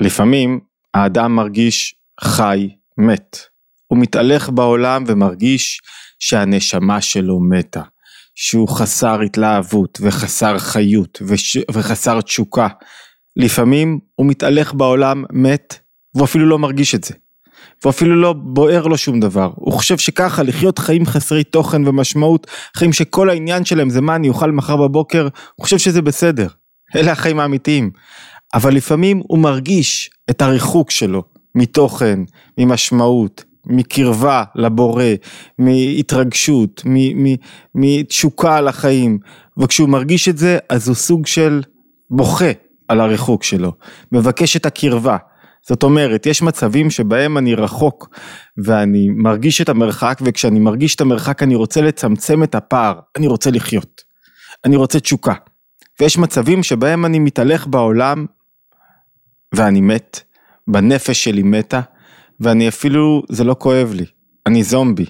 לפעמים האדם מרגיש חי מת. הוא מתהלך בעולם ומרגיש שהנשמה שלו מתה. שהוא חסר התלהבות וחסר חיות וש... וחסר תשוקה. לפעמים הוא מתהלך בעולם מת והוא אפילו לא מרגיש את זה. והוא אפילו לא בוער לו שום דבר. הוא חושב שככה לחיות חיים חסרי תוכן ומשמעות, חיים שכל העניין שלהם זה מה אני אוכל מחר בבוקר, הוא חושב שזה בסדר. אלה החיים האמיתיים. אבל לפעמים הוא מרגיש את הריחוק שלו מתוכן, ממשמעות, מקרבה לבורא, מהתרגשות, מתשוקה על החיים, וכשהוא מרגיש את זה אז הוא סוג של בוכה על הריחוק שלו, מבקש את הקרבה. זאת אומרת, יש מצבים שבהם אני רחוק ואני מרגיש את המרחק, וכשאני מרגיש את המרחק אני רוצה לצמצם את הפער, אני רוצה לחיות, אני רוצה תשוקה. ויש מצבים שבהם אני מתהלך בעולם ואני מת, בנפש שלי מתה, ואני אפילו, זה לא כואב לי, אני זומבי,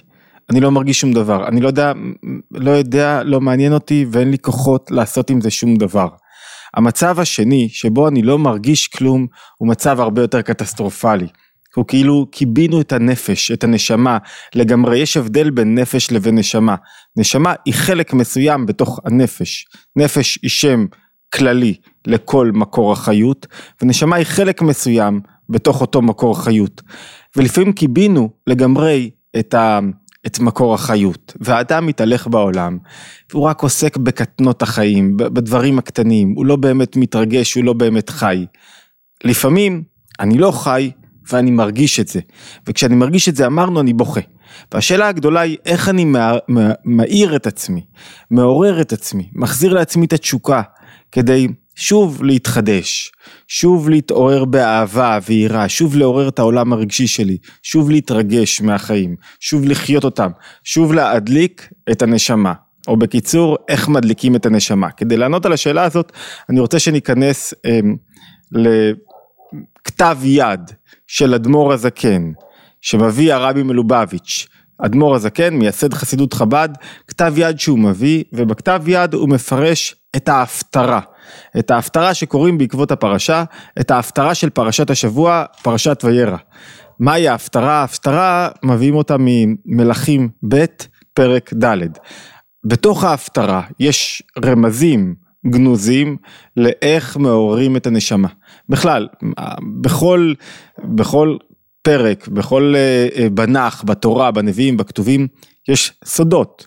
אני לא מרגיש שום דבר, אני לא יודע, לא יודע, לא מעניין אותי ואין לי כוחות לעשות עם זה שום דבר. המצב השני, שבו אני לא מרגיש כלום, הוא מצב הרבה יותר קטסטרופלי. הוא כאילו קיבינו את הנפש, את הנשמה, לגמרי, יש הבדל בין נפש לבין נשמה. נשמה היא חלק מסוים בתוך הנפש. נפש היא שם כללי לכל מקור החיות, ונשמה היא חלק מסוים בתוך אותו מקור חיות. ולפעמים קיבינו לגמרי את, ה, את מקור החיות, והאדם מתהלך בעולם, והוא רק עוסק בקטנות החיים, בדברים הקטנים, הוא לא באמת מתרגש, הוא לא באמת חי. לפעמים אני לא חי ואני מרגיש את זה, וכשאני מרגיש את זה אמרנו אני בוכה. והשאלה הגדולה היא איך אני מאיר את עצמי, מעורר את עצמי, מחזיר לעצמי את התשוקה, כדי שוב להתחדש, שוב להתעורר באהבה ויראה, שוב לעורר את העולם הרגשי שלי, שוב להתרגש מהחיים, שוב לחיות אותם, שוב להדליק את הנשמה. או בקיצור, איך מדליקים את הנשמה. כדי לענות על השאלה הזאת, אני רוצה שניכנס אה, לכתב יד של אדמו"ר הזקן, שמביא הרבי מלובביץ', אדמו"ר הזקן, מייסד חסידות חב"ד, כתב יד שהוא מביא, ובכתב יד הוא מפרש את ההפטרה. את ההפטרה שקוראים בעקבות הפרשה, את ההפטרה של פרשת השבוע, פרשת וירא. מהי ההפטרה? ההפטרה מביאים אותה ממלכים ב', פרק ד'. בתוך ההפטרה יש רמזים גנוזים לאיך מעוררים את הנשמה. בכלל, בכל, בכל פרק, בכל אה, אה, בנח, בתורה, בנביאים, בכתובים, יש סודות.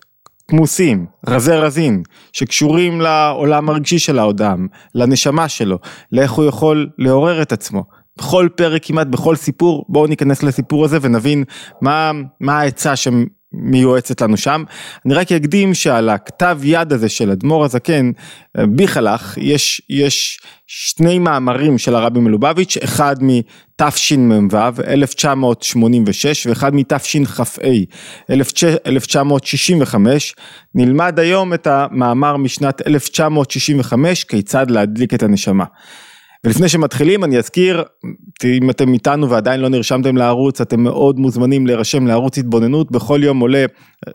כמוסים, רזי רזין, שקשורים לעולם הרגשי של האדם, לנשמה שלו, לאיך הוא יכול לעורר את עצמו. בכל פרק כמעט, בכל סיפור, בואו ניכנס לסיפור הזה ונבין מה, מה העצה שמיועצת לנו שם. אני רק אקדים שעל הכתב יד הזה של אדמו"ר הזקן, ביחלך, יש, יש שני מאמרים של הרבי מלובביץ', אחד מתשמ"ו 1986 ואחד מתשכ"ה 1965, נלמד היום את המאמר משנת 1965, כיצד להדליק את הנשמה. ולפני שמתחילים אני אזכיר, אם אתם איתנו ועדיין לא נרשמתם לערוץ, אתם מאוד מוזמנים להירשם לערוץ התבוננות, בכל יום עולה אה,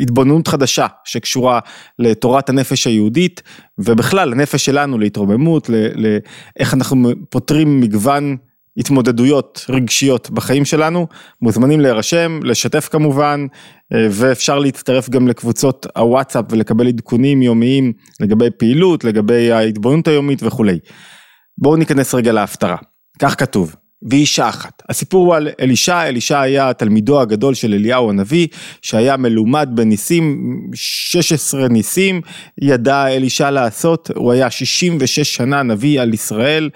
התבוננות חדשה שקשורה לתורת הנפש היהודית, ובכלל הנפש שלנו להתרוממות, לאיך אנחנו פותרים מגוון התמודדויות רגשיות בחיים שלנו, מוזמנים להירשם, לשתף כמובן, אה, ואפשר להצטרף גם לקבוצות הוואטסאפ ולקבל עדכונים יומיים לגבי פעילות, לגבי ההתבוננות היומית וכולי. בואו ניכנס רגע להפטרה, כך כתוב, ואישה אחת. הסיפור הוא על אלישע, אלישע היה תלמידו הגדול של אליהו הנביא, שהיה מלומד בניסים, 16 ניסים ידע אלישע לעשות, הוא היה 66 שנה נביא על ישראל,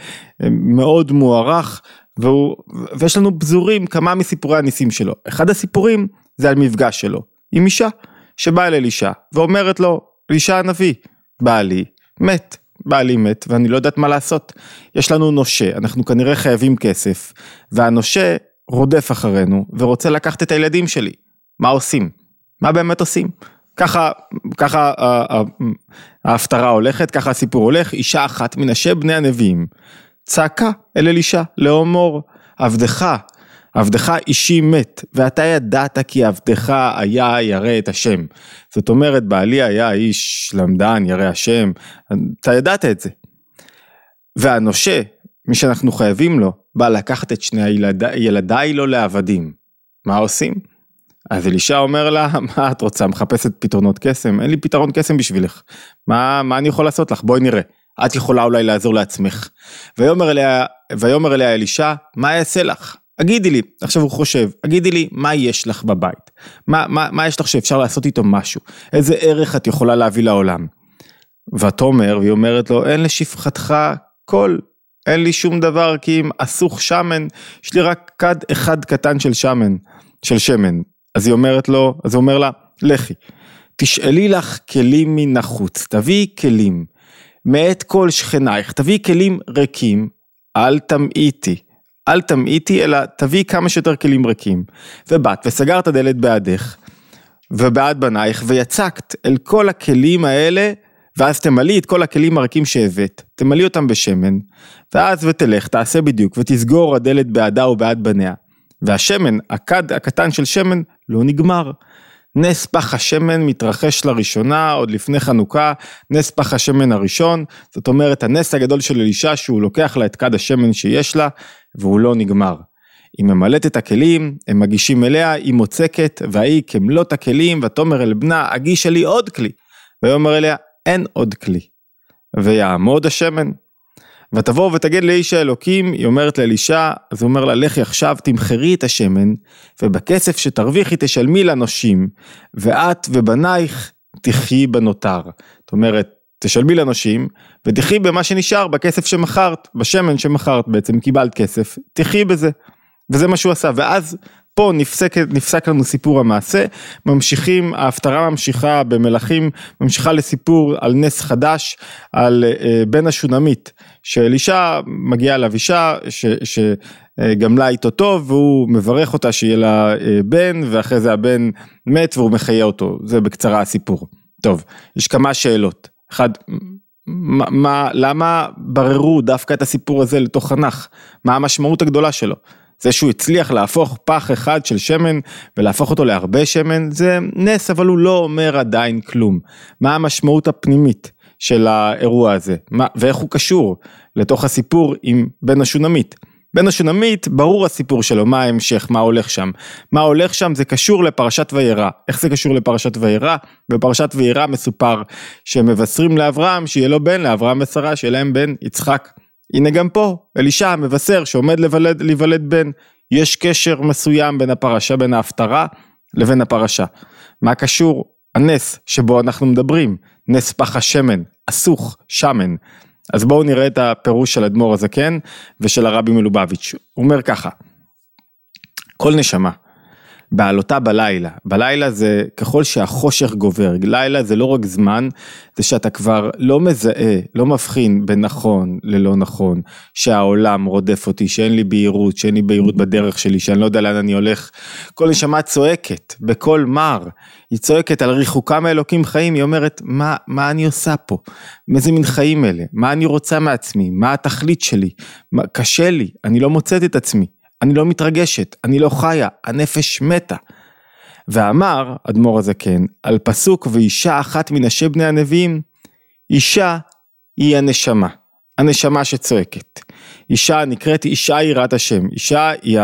מאוד מוערך, והוא, ויש לנו פזורים כמה מסיפורי הניסים שלו. אחד הסיפורים זה על מפגש שלו עם אישה, שבאה אל אלישע ואומרת לו, אלישע הנביא, בעלי מת. בעלי מת ואני לא יודעת מה לעשות. יש לנו נושה, אנחנו כנראה חייבים כסף, והנושה רודף אחרינו ורוצה לקחת את הילדים שלי. מה עושים? מה באמת עושים? ככה, ככה ההפטרה הולכת, ככה הסיפור הולך, אישה אחת מנשי בני הנביאים צעקה אל אלישע לאמור, עבדך עבדך אישי מת, ואתה ידעת כי עבדך היה ירא את השם. זאת אומרת, בעלי היה איש למדן, ירא השם, אתה ידעת את זה. והנושה, מי שאנחנו חייבים לו, בא לקחת את שני הילד... ילדיי לו לעבדים. מה עושים? אז אלישע אומר לה, מה את רוצה, מחפשת פתרונות קסם? אין לי פתרון קסם בשבילך. מה, מה אני יכול לעשות לך? בואי נראה. את יכולה אולי לעזור לעצמך. ויאמר אליה, אליה אלישע, מה אעשה לך? הגידי לי, עכשיו הוא חושב, הגידי לי, מה יש לך בבית? מה, מה, מה יש לך שאפשר לעשות איתו משהו? איזה ערך את יכולה להביא לעולם? ותאמר, והיא אומרת לו, אין לשפחתך קול, אין לי שום דבר כי אם אסוך שמן, יש לי רק כד אחד קטן של שמן, של שמן. אז היא אומרת לו, אז הוא אומר לה, לכי, תשאלי לך כלים מן החוץ, תביאי כלים, מאת כל שכנייך, תביאי כלים ריקים, אל תמעיטי. אל תמעיטי, אלא תביאי כמה שיותר כלים ריקים. ובאת וסגרת הדלת בעדך, ובעד בנייך, ויצקת אל כל הכלים האלה, ואז תמלאי את כל הכלים הריקים שהבאת, תמלאי אותם בשמן, ואז ותלך, תעשה בדיוק, ותסגור הדלת בעדה ובעד בניה. והשמן, הכד הקטן של שמן, לא נגמר. נס פח השמן מתרחש לראשונה עוד לפני חנוכה, נס פח השמן הראשון, זאת אומרת הנס הגדול של אלישע שהוא לוקח לה את כד השמן שיש לה והוא לא נגמר. היא ממלאת את הכלים, הם מגישים אליה, היא מוצקת, והיא כמלות הכלים, ותאמר אל בנה, הגישה לי עוד כלי. ויאמר אליה, אין עוד כלי. ויעמוד השמן. ותבוא ותגיד לאיש האלוקים, היא אומרת לאלישע, אז הוא אומר לה, לכי עכשיו תמכרי את השמן, ובכסף שתרוויחי תשלמי לנושים, ואת ובנייך תחיי בנותר. זאת אומרת, תשלמי לנושים, ותחי במה שנשאר, בכסף שמכרת, בשמן שמכרת בעצם, קיבלת כסף, תחי בזה. וזה מה שהוא עשה, ואז פה נפסק, נפסק לנו סיפור המעשה, ממשיכים, ההפטרה ממשיכה במלכים, ממשיכה לסיפור על נס חדש, על אה, בן השונמית, שאלישע מגיע אליו אישה, שגמלה איתו טוב, והוא מברך אותה שיהיה לה אה, בן, ואחרי זה הבן מת והוא מחיה אותו, זה בקצרה הסיפור. טוב, יש כמה שאלות. אחד, מה, מה, למה בררו דווקא את הסיפור הזה לתוך הנח? מה המשמעות הגדולה שלו? זה שהוא הצליח להפוך פח אחד של שמן ולהפוך אותו להרבה שמן זה נס אבל הוא לא אומר עדיין כלום. מה המשמעות הפנימית של האירוע הזה? מה, ואיך הוא קשור לתוך הסיפור עם בן השונמית. בן השונמית ברור הסיפור שלו מה ההמשך מה הולך שם. מה הולך שם זה קשור לפרשת וירא. איך זה קשור לפרשת וירא? בפרשת וירא מסופר שמבשרים לאברהם שיהיה לו בן לאברהם ושרה שיהיה להם בן יצחק הנה גם פה, אלישע מבשר שעומד לבלד, להיוולד בן, יש קשר מסוים בין הפרשה, בין ההפטרה לבין הפרשה. מה קשור הנס שבו אנחנו מדברים, נס פח השמן, אסוך, שמן. אז בואו נראה את הפירוש של אדמו"ר הזקן ושל הרבי מלובביץ'. הוא אומר ככה, כל נשמה בעלותה בלילה. בלילה זה ככל שהחושך גובר, לילה זה לא רק זמן, זה שאתה כבר לא מזהה, לא מבחין בין נכון ללא נכון, שהעולם רודף אותי, שאין לי בהירות, שאין לי בהירות בדרך שלי, שאני לא יודע לאן אני הולך. כל נשמה צועקת בקול מר, היא צועקת על ריחוקה מאלוקים חיים, היא אומרת, מה, מה אני עושה פה? איזה מין חיים אלה? מה אני רוצה מעצמי? מה התכלית שלי? מה, קשה לי, אני לא מוצאת את עצמי. אני לא מתרגשת, אני לא חיה, הנפש מתה. ואמר, אדמו"ר הזקן, על פסוק ואישה אחת מנשי בני הנביאים, אישה היא הנשמה, הנשמה שצועקת. אישה נקראת אישה יראת השם, אישה היא,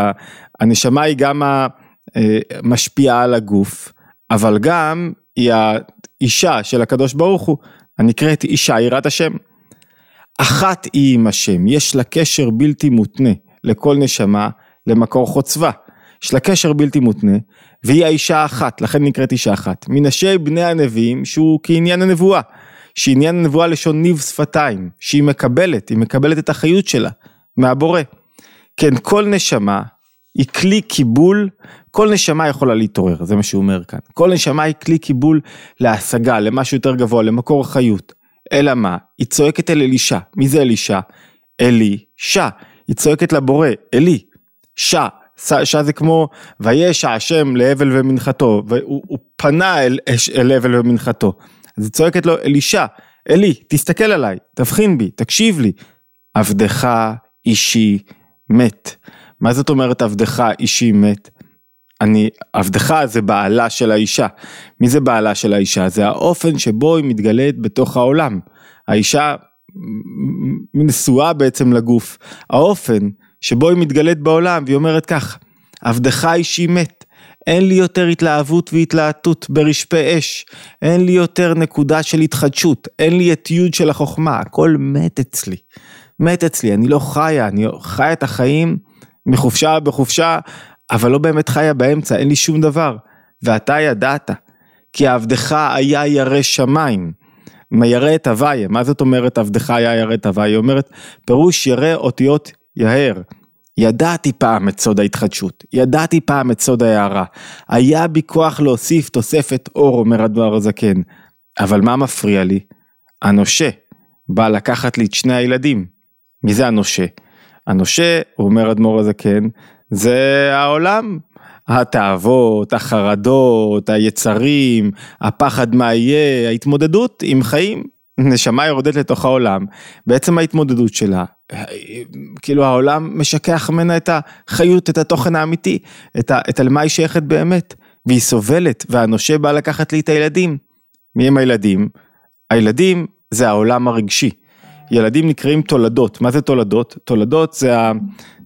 הנשמה היא גם המשפיעה על הגוף, אבל גם היא האישה של הקדוש ברוך הוא, הנקראת אישה יראת השם. אחת היא עם השם, יש לה קשר בלתי מותנה לכל נשמה, למקור חוצבה. יש לה קשר בלתי מותנה, והיא האישה האחת, לכן נקראת אישה אחת. מנשי בני הנביאים, שהוא כעניין הנבואה. שעניין הנבואה לשון ניב שפתיים, שהיא מקבלת, היא מקבלת את החיות שלה, מהבורא. כן, כל נשמה היא כלי קיבול, כל נשמה יכולה להתעורר, זה מה שהוא אומר כאן. כל נשמה היא כלי קיבול להשגה, למשהו יותר גבוה, למקור חיות. אלא מה? היא צועקת אל אלישע. מי זה אלישע? אלישע. היא צועקת לבורא, אלי. שע, שע זה כמו וישע השם להבל ומנחתו, והוא פנה אל, אל הבל ומנחתו. אז היא צועקת לו אלישע, אלי, תסתכל עליי, תבחין בי, תקשיב לי. עבדך אישי מת. מה זאת אומרת עבדך אישי מת? אני, עבדך זה בעלה של האישה. מי זה בעלה של האישה? זה האופן שבו היא מתגלית בתוך העולם. האישה נשואה בעצם לגוף, האופן שבו היא מתגלית בעולם והיא אומרת כך, עבדך אישי מת, אין לי יותר התלהבות והתלהטות ברשפי אש, אין לי יותר נקודה של התחדשות, אין לי אתיות של החוכמה, הכל מת אצלי, מת אצלי, אני לא חיה, אני חיה את החיים מחופשה בחופשה, אבל לא באמת חיה באמצע, אין לי שום דבר, ואתה ידעת, כי עבדך היה ירא שמיים. ירא את הוויה, מה זאת אומרת עבדך היה ירא את הוויה? היא אומרת, פירוש ירא אותיות יהר. ידעתי פעם את סוד ההתחדשות, ידעתי פעם את סוד ההערה, היה בי כוח להוסיף תוספת אור, אומר הדבר הזקן, אבל מה מפריע לי? הנושה בא לקחת לי את שני הילדים. מי זה הנושה? הנושה, אומר אדמו"ר הזקן, זה העולם. התאוות, החרדות, היצרים, הפחד מה יהיה, ההתמודדות עם חיים. נשמה יורדת לתוך העולם, בעצם ההתמודדות שלה, כאילו העולם משכח ממנה את החיות, את התוכן האמיתי, את, ה, את על מה היא שייכת באמת, והיא סובלת, והנושה בא לקחת לי את הילדים. מי הם הילדים? הילדים זה העולם הרגשי. ילדים נקראים תולדות, מה זה תולדות? תולדות זה, ה,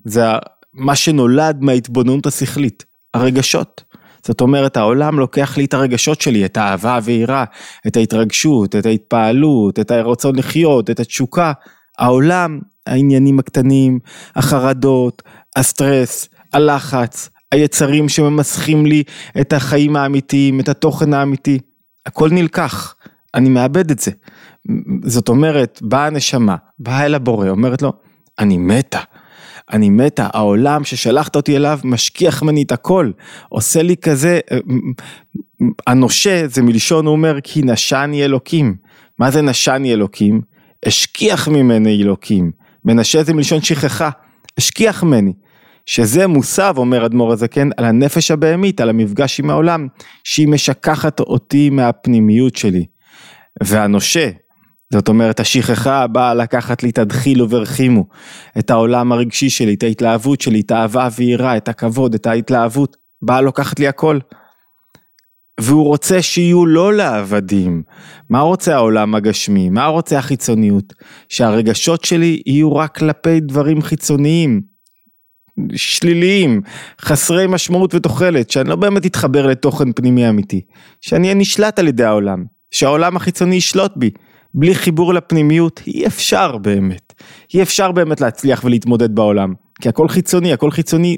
זה ה, מה שנולד מההתבוננות השכלית, הרגשות. זאת אומרת העולם לוקח לי את הרגשות שלי, את האהבה והיראה, את ההתרגשות, את ההתפעלות, את הרצון לחיות, את התשוקה. העולם, העניינים הקטנים, החרדות, הסטרס, הלחץ, היצרים שממסכים לי את החיים האמיתיים, את התוכן האמיתי, הכל נלקח, אני מאבד את זה. זאת אומרת, באה הנשמה, באה אל הבורא, אומרת לו, אני מתה. אני מתה, העולם ששלחת אותי אליו משכיח ממני את הכל, עושה לי כזה, הנושה זה מלשון הוא אומר כי נשני אלוקים, מה זה נשני אלוקים? השכיח ממני אלוקים, מנשה זה מלשון שכחה, השכיח ממני, שזה מוסב אומר אדמו"ר הזקן על הנפש הבהמית, על המפגש עם העולם, שהיא משכחת אותי מהפנימיות שלי, והנושה זאת אומרת השכחה באה לקחת לי את הדחילו ורחימו, את העולם הרגשי שלי, את ההתלהבות שלי, את האהבה ויראה, את הכבוד, את ההתלהבות, באה לוקחת לי הכל. והוא רוצה שיהיו לא לעבדים. מה רוצה העולם הגשמי? מה רוצה החיצוניות? שהרגשות שלי יהיו רק כלפי דברים חיצוניים, שליליים, חסרי משמעות ותוחלת, שאני לא באמת אתחבר לתוכן פנימי אמיתי, שאני אהיה נשלט על ידי העולם, שהעולם החיצוני ישלוט בי. בלי חיבור לפנימיות אי אפשר באמת, אי אפשר באמת להצליח ולהתמודד בעולם, כי הכל חיצוני, הכל חיצוני,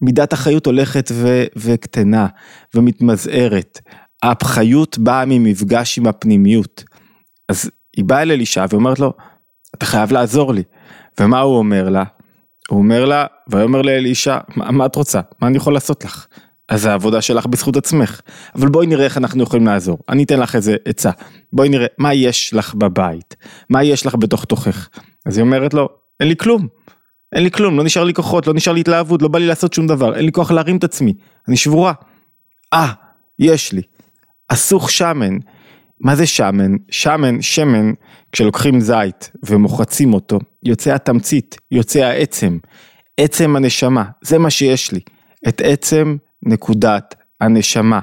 מידת החיות הולכת ו- וקטנה ומתמזערת, החיות באה ממפגש עם הפנימיות, אז היא באה אל אלישע ואומרת לו, אתה חייב לעזור לי, ומה הוא אומר לה? הוא אומר לה, ויאמר לאלישע, מה, מה את רוצה? מה אני יכול לעשות לך? אז העבודה שלך בזכות עצמך. אבל בואי נראה איך אנחנו יכולים לעזור. אני אתן לך איזה עצה. בואי נראה מה יש לך בבית. מה יש לך בתוך תוכך. אז היא אומרת לו, אין לי כלום. אין לי כלום, לא נשאר לי כוחות, לא נשאר לי התלהבות, לא בא לי לעשות שום דבר, אין לי כוח להרים את עצמי, אני שבורה. אה, יש לי. אסוך שמן. מה זה שמן? שמן, שמן, כשלוקחים זית ומוחצים אותו, יוצא התמצית, יוצא העצם. עצם הנשמה, זה מה שיש לי. את עצם נקודת הנשמה.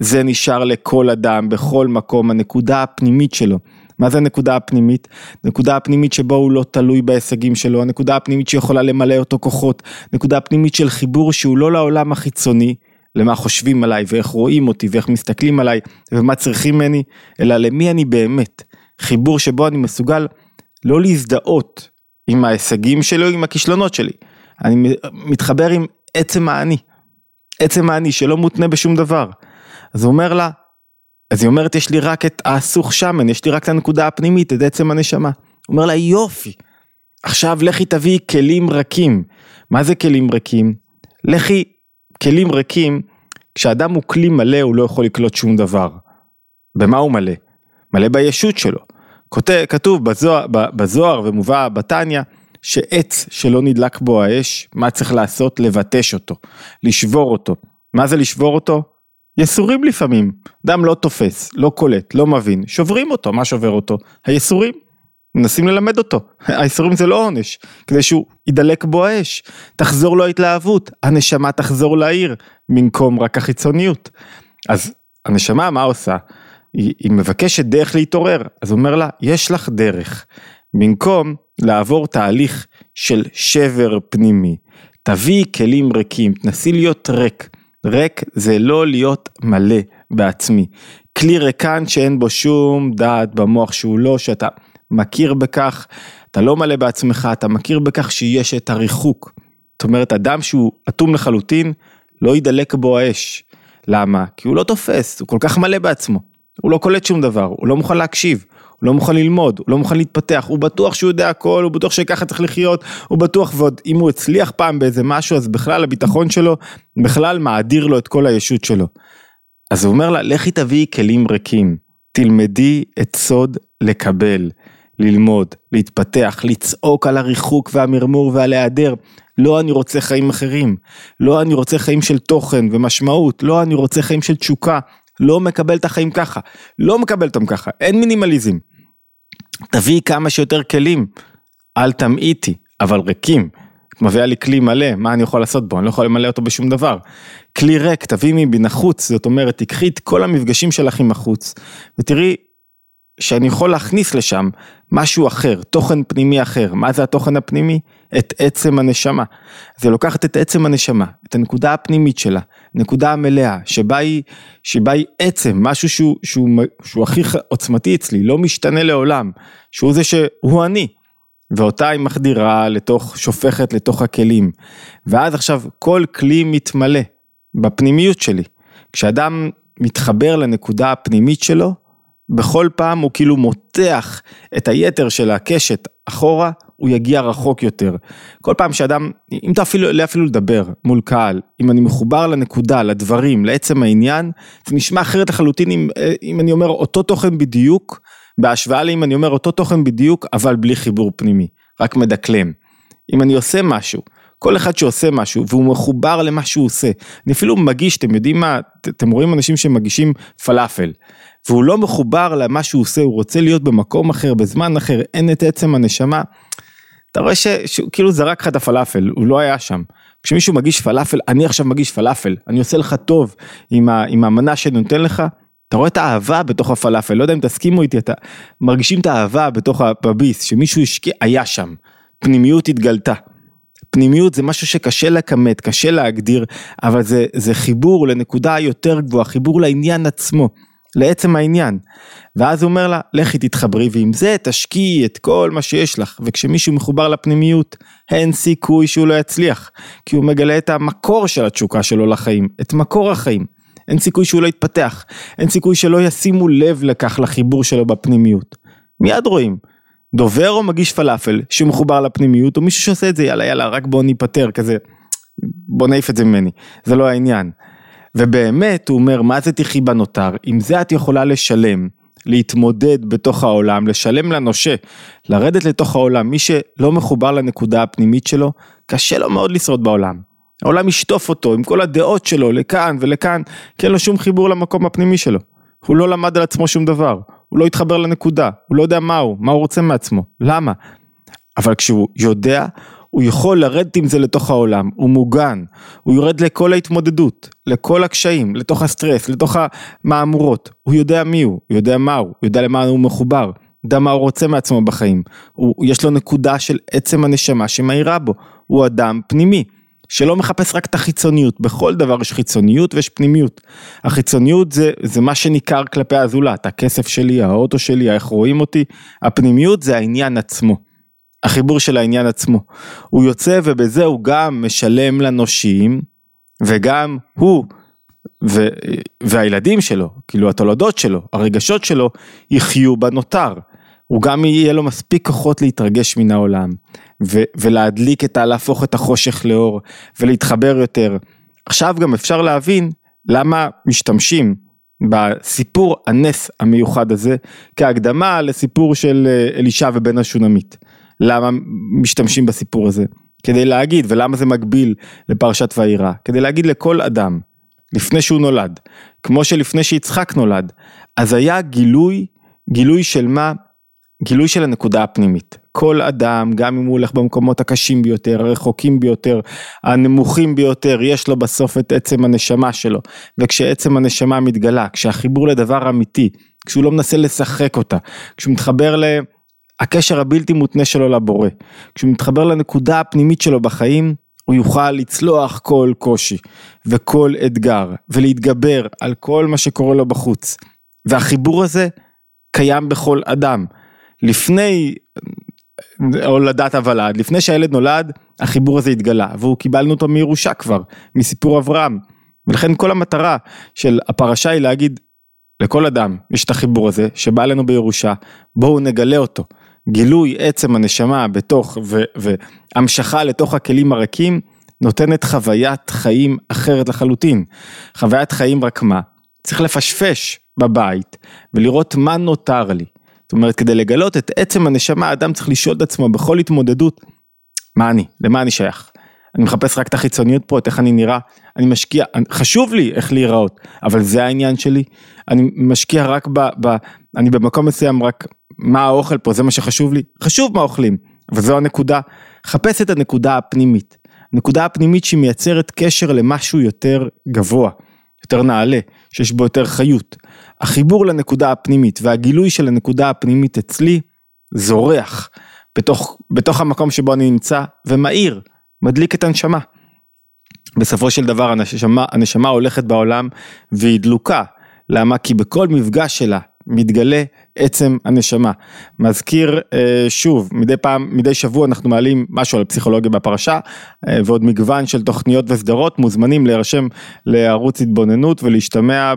זה נשאר לכל אדם, בכל מקום, הנקודה הפנימית שלו. מה זה הנקודה הפנימית? נקודה הפנימית שבו הוא לא תלוי בהישגים שלו, הנקודה הפנימית שיכולה למלא אותו כוחות, נקודה פנימית של חיבור שהוא לא לעולם החיצוני, למה חושבים עליי ואיך רואים אותי ואיך מסתכלים עליי ומה צריכים ממני, אלא למי אני באמת. חיבור שבו אני מסוגל לא להזדהות עם ההישגים שלי או עם הכישלונות שלי. אני מתחבר עם עצם האני. עצם האני שלא מותנה בשום דבר. אז הוא אומר לה, אז היא אומרת יש לי רק את האסוך שמן, יש לי רק את הנקודה הפנימית, את עצם הנשמה. הוא אומר לה יופי, עכשיו לכי תביאי כלים רכים. מה זה כלים ריקים? לכי, כלים ריקים, כשאדם הוא כלי מלא הוא לא יכול לקלוט שום דבר. במה הוא מלא? מלא בישות שלו. כותב, כתוב בזוהר, בזוהר ומובא בתניא, שעץ שלא נדלק בו האש, מה צריך לעשות? לבטש אותו, לשבור אותו. מה זה לשבור אותו? יסורים לפעמים. אדם לא תופס, לא קולט, לא מבין, שוברים אותו, מה שובר אותו? היסורים. מנסים ללמד אותו, היסורים זה לא עונש, כדי שהוא ידלק בו האש, תחזור לו ההתלהבות, הנשמה תחזור לעיר, במקום רק החיצוניות. אז הנשמה מה עושה? היא, היא מבקשת דרך להתעורר, אז הוא אומר לה, יש לך דרך. במקום לעבור תהליך של שבר פנימי, תביאי כלים ריקים, תנסי להיות ריק. ריק זה לא להיות מלא בעצמי. כלי ריקן שאין בו שום דעת במוח שהוא לא, שאתה מכיר בכך, אתה לא מלא בעצמך, אתה מכיר בכך שיש את הריחוק. זאת אומרת, אדם שהוא אטום לחלוטין, לא ידלק בו האש. למה? כי הוא לא תופס, הוא כל כך מלא בעצמו. הוא לא קולט שום דבר, הוא לא מוכן להקשיב, הוא לא מוכן ללמוד, הוא לא מוכן להתפתח, הוא בטוח שהוא יודע הכל, הוא בטוח שככה צריך לחיות, הוא בטוח ועוד אם הוא הצליח פעם באיזה משהו אז בכלל הביטחון שלו בכלל מאדיר לו את כל הישות שלו. אז הוא אומר לה, לכי תביאי כלים ריקים, תלמדי את סוד לקבל, ללמוד, להתפתח, לצעוק על הריחוק והמרמור ועל ההיעדר. לא אני רוצה חיים אחרים, לא אני רוצה חיים של תוכן ומשמעות, לא אני רוצה חיים של תשוקה, לא מקבל את החיים ככה, לא מקבל אותם ככה, אין מינימליזם. תביאי כמה שיותר כלים, אל תמעיטי, אבל ריקים. את מביאה לי כלי מלא, מה אני יכול לעשות בו? אני לא יכול למלא אותו בשום דבר. כלי ריק, תביאי מבחוץ, זאת אומרת, תיקחי את כל המפגשים שלך עם החוץ, ותראי שאני יכול להכניס לשם משהו אחר, תוכן פנימי אחר. מה זה התוכן הפנימי? את עצם הנשמה. זה לוקחת את עצם הנשמה, את הנקודה הפנימית שלה, נקודה המלאה, שבה היא, שבה היא עצם, משהו שהוא, שהוא, שהוא הכי עוצמתי אצלי, לא משתנה לעולם, שהוא זה שהוא אני. ואותה היא מחדירה לתוך, שופכת לתוך הכלים. ואז עכשיו כל כלי מתמלא בפנימיות שלי. כשאדם מתחבר לנקודה הפנימית שלו, בכל פעם הוא כאילו מותח את היתר של הקשת אחורה, הוא יגיע רחוק יותר. כל פעם שאדם, אם אתה אפילו, לא אפילו לדבר מול קהל, אם אני מחובר לנקודה, לדברים, לעצם העניין, זה נשמע אחרת לחלוטין אם, אם אני אומר אותו תוכן בדיוק, בהשוואה לאם אני אומר אותו תוכן בדיוק, אבל בלי חיבור פנימי, רק מדקלם. אם אני עושה משהו, כל אחד שעושה משהו והוא מחובר למה שהוא עושה, אני אפילו מגיש, אתם יודעים מה, אתם רואים אנשים שמגישים פלאפל, והוא לא מחובר למה שהוא עושה, הוא רוצה להיות במקום אחר, בזמן אחר, אין את עצם הנשמה, אתה רואה שהוא כאילו זרק לך את הפלאפל, הוא לא היה שם. כשמישהו מגיש פלאפל, אני עכשיו מגיש פלאפל, אני עושה לך טוב עם, ה, עם המנה שאני נותן לך, אתה רואה את האהבה בתוך הפלאפל, לא יודע אם תסכימו איתי, אתה מרגישים את האהבה בתוך הביס, שמישהו השקיע, היה שם, פנימיות התגלתה. פנימיות זה משהו שקשה לכמת, קשה להגדיר, אבל זה, זה חיבור לנקודה יותר גבוהה, חיבור לעניין עצמו. לעצם העניין. ואז הוא אומר לה, לכי תתחברי ועם זה תשקיעי את כל מה שיש לך. וכשמישהו מחובר לפנימיות, אין סיכוי שהוא לא יצליח. כי הוא מגלה את המקור של התשוקה שלו לחיים, את מקור החיים. אין סיכוי שהוא לא יתפתח, אין סיכוי שלא ישימו לב לכך לחיבור שלו בפנימיות. מיד רואים, דובר או מגיש פלאפל שמחובר לפנימיות, או מישהו שעושה את זה, יאללה יאללה, רק בוא ניפטר כזה, בוא נעיף את זה ממני, זה לא העניין. ובאמת, הוא אומר, מה זה תחי בנותר? עם זה את יכולה לשלם, להתמודד בתוך העולם, לשלם לנושה, לרדת לתוך העולם. מי שלא מחובר לנקודה הפנימית שלו, קשה לו מאוד לשרוד בעולם. העולם ישטוף אותו עם כל הדעות שלו לכאן ולכאן, כי אין לו שום חיבור למקום הפנימי שלו. הוא לא למד על עצמו שום דבר, הוא לא התחבר לנקודה, הוא לא יודע מה הוא, מה הוא רוצה מעצמו, למה? אבל כשהוא יודע, הוא יכול לרדת עם זה לתוך העולם, הוא מוגן, הוא יורד לכל ההתמודדות, לכל הקשיים, לתוך הסטרס, לתוך המהמורות, הוא יודע מי הוא, הוא יודע מה הוא, הוא יודע למה הוא מחובר, יודע מה הוא רוצה מעצמו בחיים, הוא, יש לו נקודה של עצם הנשמה שמאירה בו, הוא אדם פנימי. שלא מחפש רק את החיצוניות, בכל דבר יש חיצוניות ויש פנימיות. החיצוניות זה, זה מה שניכר כלפי הזולת, הכסף שלי, האוטו שלי, איך רואים אותי, הפנימיות זה העניין עצמו. החיבור של העניין עצמו. הוא יוצא ובזה הוא גם משלם לנושים וגם הוא ו, והילדים שלו, כאילו התולדות שלו, הרגשות שלו, יחיו בנותר. הוא גם יהיה לו מספיק כוחות להתרגש מן העולם ו, ולהדליק את ה... להפוך את החושך לאור ולהתחבר יותר. עכשיו גם אפשר להבין למה משתמשים בסיפור הנס המיוחד הזה כהקדמה לסיפור של אה, אלישע ובן השונמית. למה משתמשים בסיפור הזה. כדי להגיד, ולמה זה מקביל לפרשת ואירא, כדי להגיד לכל אדם, לפני שהוא נולד, כמו שלפני שיצחק נולד, אז היה גילוי, גילוי של מה? גילוי של הנקודה הפנימית. כל אדם, גם אם הוא הולך במקומות הקשים ביותר, הרחוקים ביותר, הנמוכים ביותר, יש לו בסוף את עצם הנשמה שלו. וכשעצם הנשמה מתגלה, כשהחיבור לדבר אמיתי, כשהוא לא מנסה לשחק אותה, כשהוא מתחבר לקשר הבלתי מותנה שלו לבורא, כשהוא מתחבר לנקודה הפנימית שלו בחיים, הוא יוכל לצלוח כל קושי וכל אתגר ולהתגבר על כל מה שקורה לו בחוץ. והחיבור הזה קיים בכל אדם. לפני הולדת הוולד, לפני שהילד נולד, החיבור הזה התגלה, והוא קיבלנו אותו מירושה כבר, מסיפור אברהם. ולכן כל המטרה של הפרשה היא להגיד, לכל אדם יש את החיבור הזה, שבא אלינו בירושה, בואו נגלה אותו. גילוי עצם הנשמה בתוך, והמשכה לתוך הכלים הריקים, נותנת חוויית חיים אחרת לחלוטין. חוויית חיים רק מה? צריך לפשפש בבית ולראות מה נותר לי. זאת אומרת, כדי לגלות את עצם הנשמה, האדם צריך לשאול את עצמו בכל התמודדות, מה אני? למה אני שייך? אני מחפש רק את החיצוניות פה, את איך אני נראה, אני משקיע, חשוב לי איך להיראות, אבל זה העניין שלי, אני משקיע רק ב, ב... אני במקום מסוים רק, מה האוכל פה, זה מה שחשוב לי? חשוב מה אוכלים, וזו הנקודה, חפש את הנקודה הפנימית. הנקודה הפנימית שהיא מייצרת קשר למשהו יותר גבוה, יותר נעלה, שיש בו יותר חיות. החיבור לנקודה הפנימית והגילוי של הנקודה הפנימית אצלי זורח בתוך, בתוך המקום שבו אני נמצא ומאיר, מדליק את הנשמה. בסופו של דבר הנשמה, הנשמה הולכת בעולם והיא דלוקה. למה? כי בכל מפגש שלה מתגלה עצם הנשמה. מזכיר אה, שוב, מדי פעם, מדי שבוע אנחנו מעלים משהו על פסיכולוגיה בפרשה אה, ועוד מגוון של תוכניות וסדרות, מוזמנים להירשם לערוץ התבוננות ולהשתמע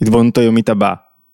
בהתבוננות היומית הבאה.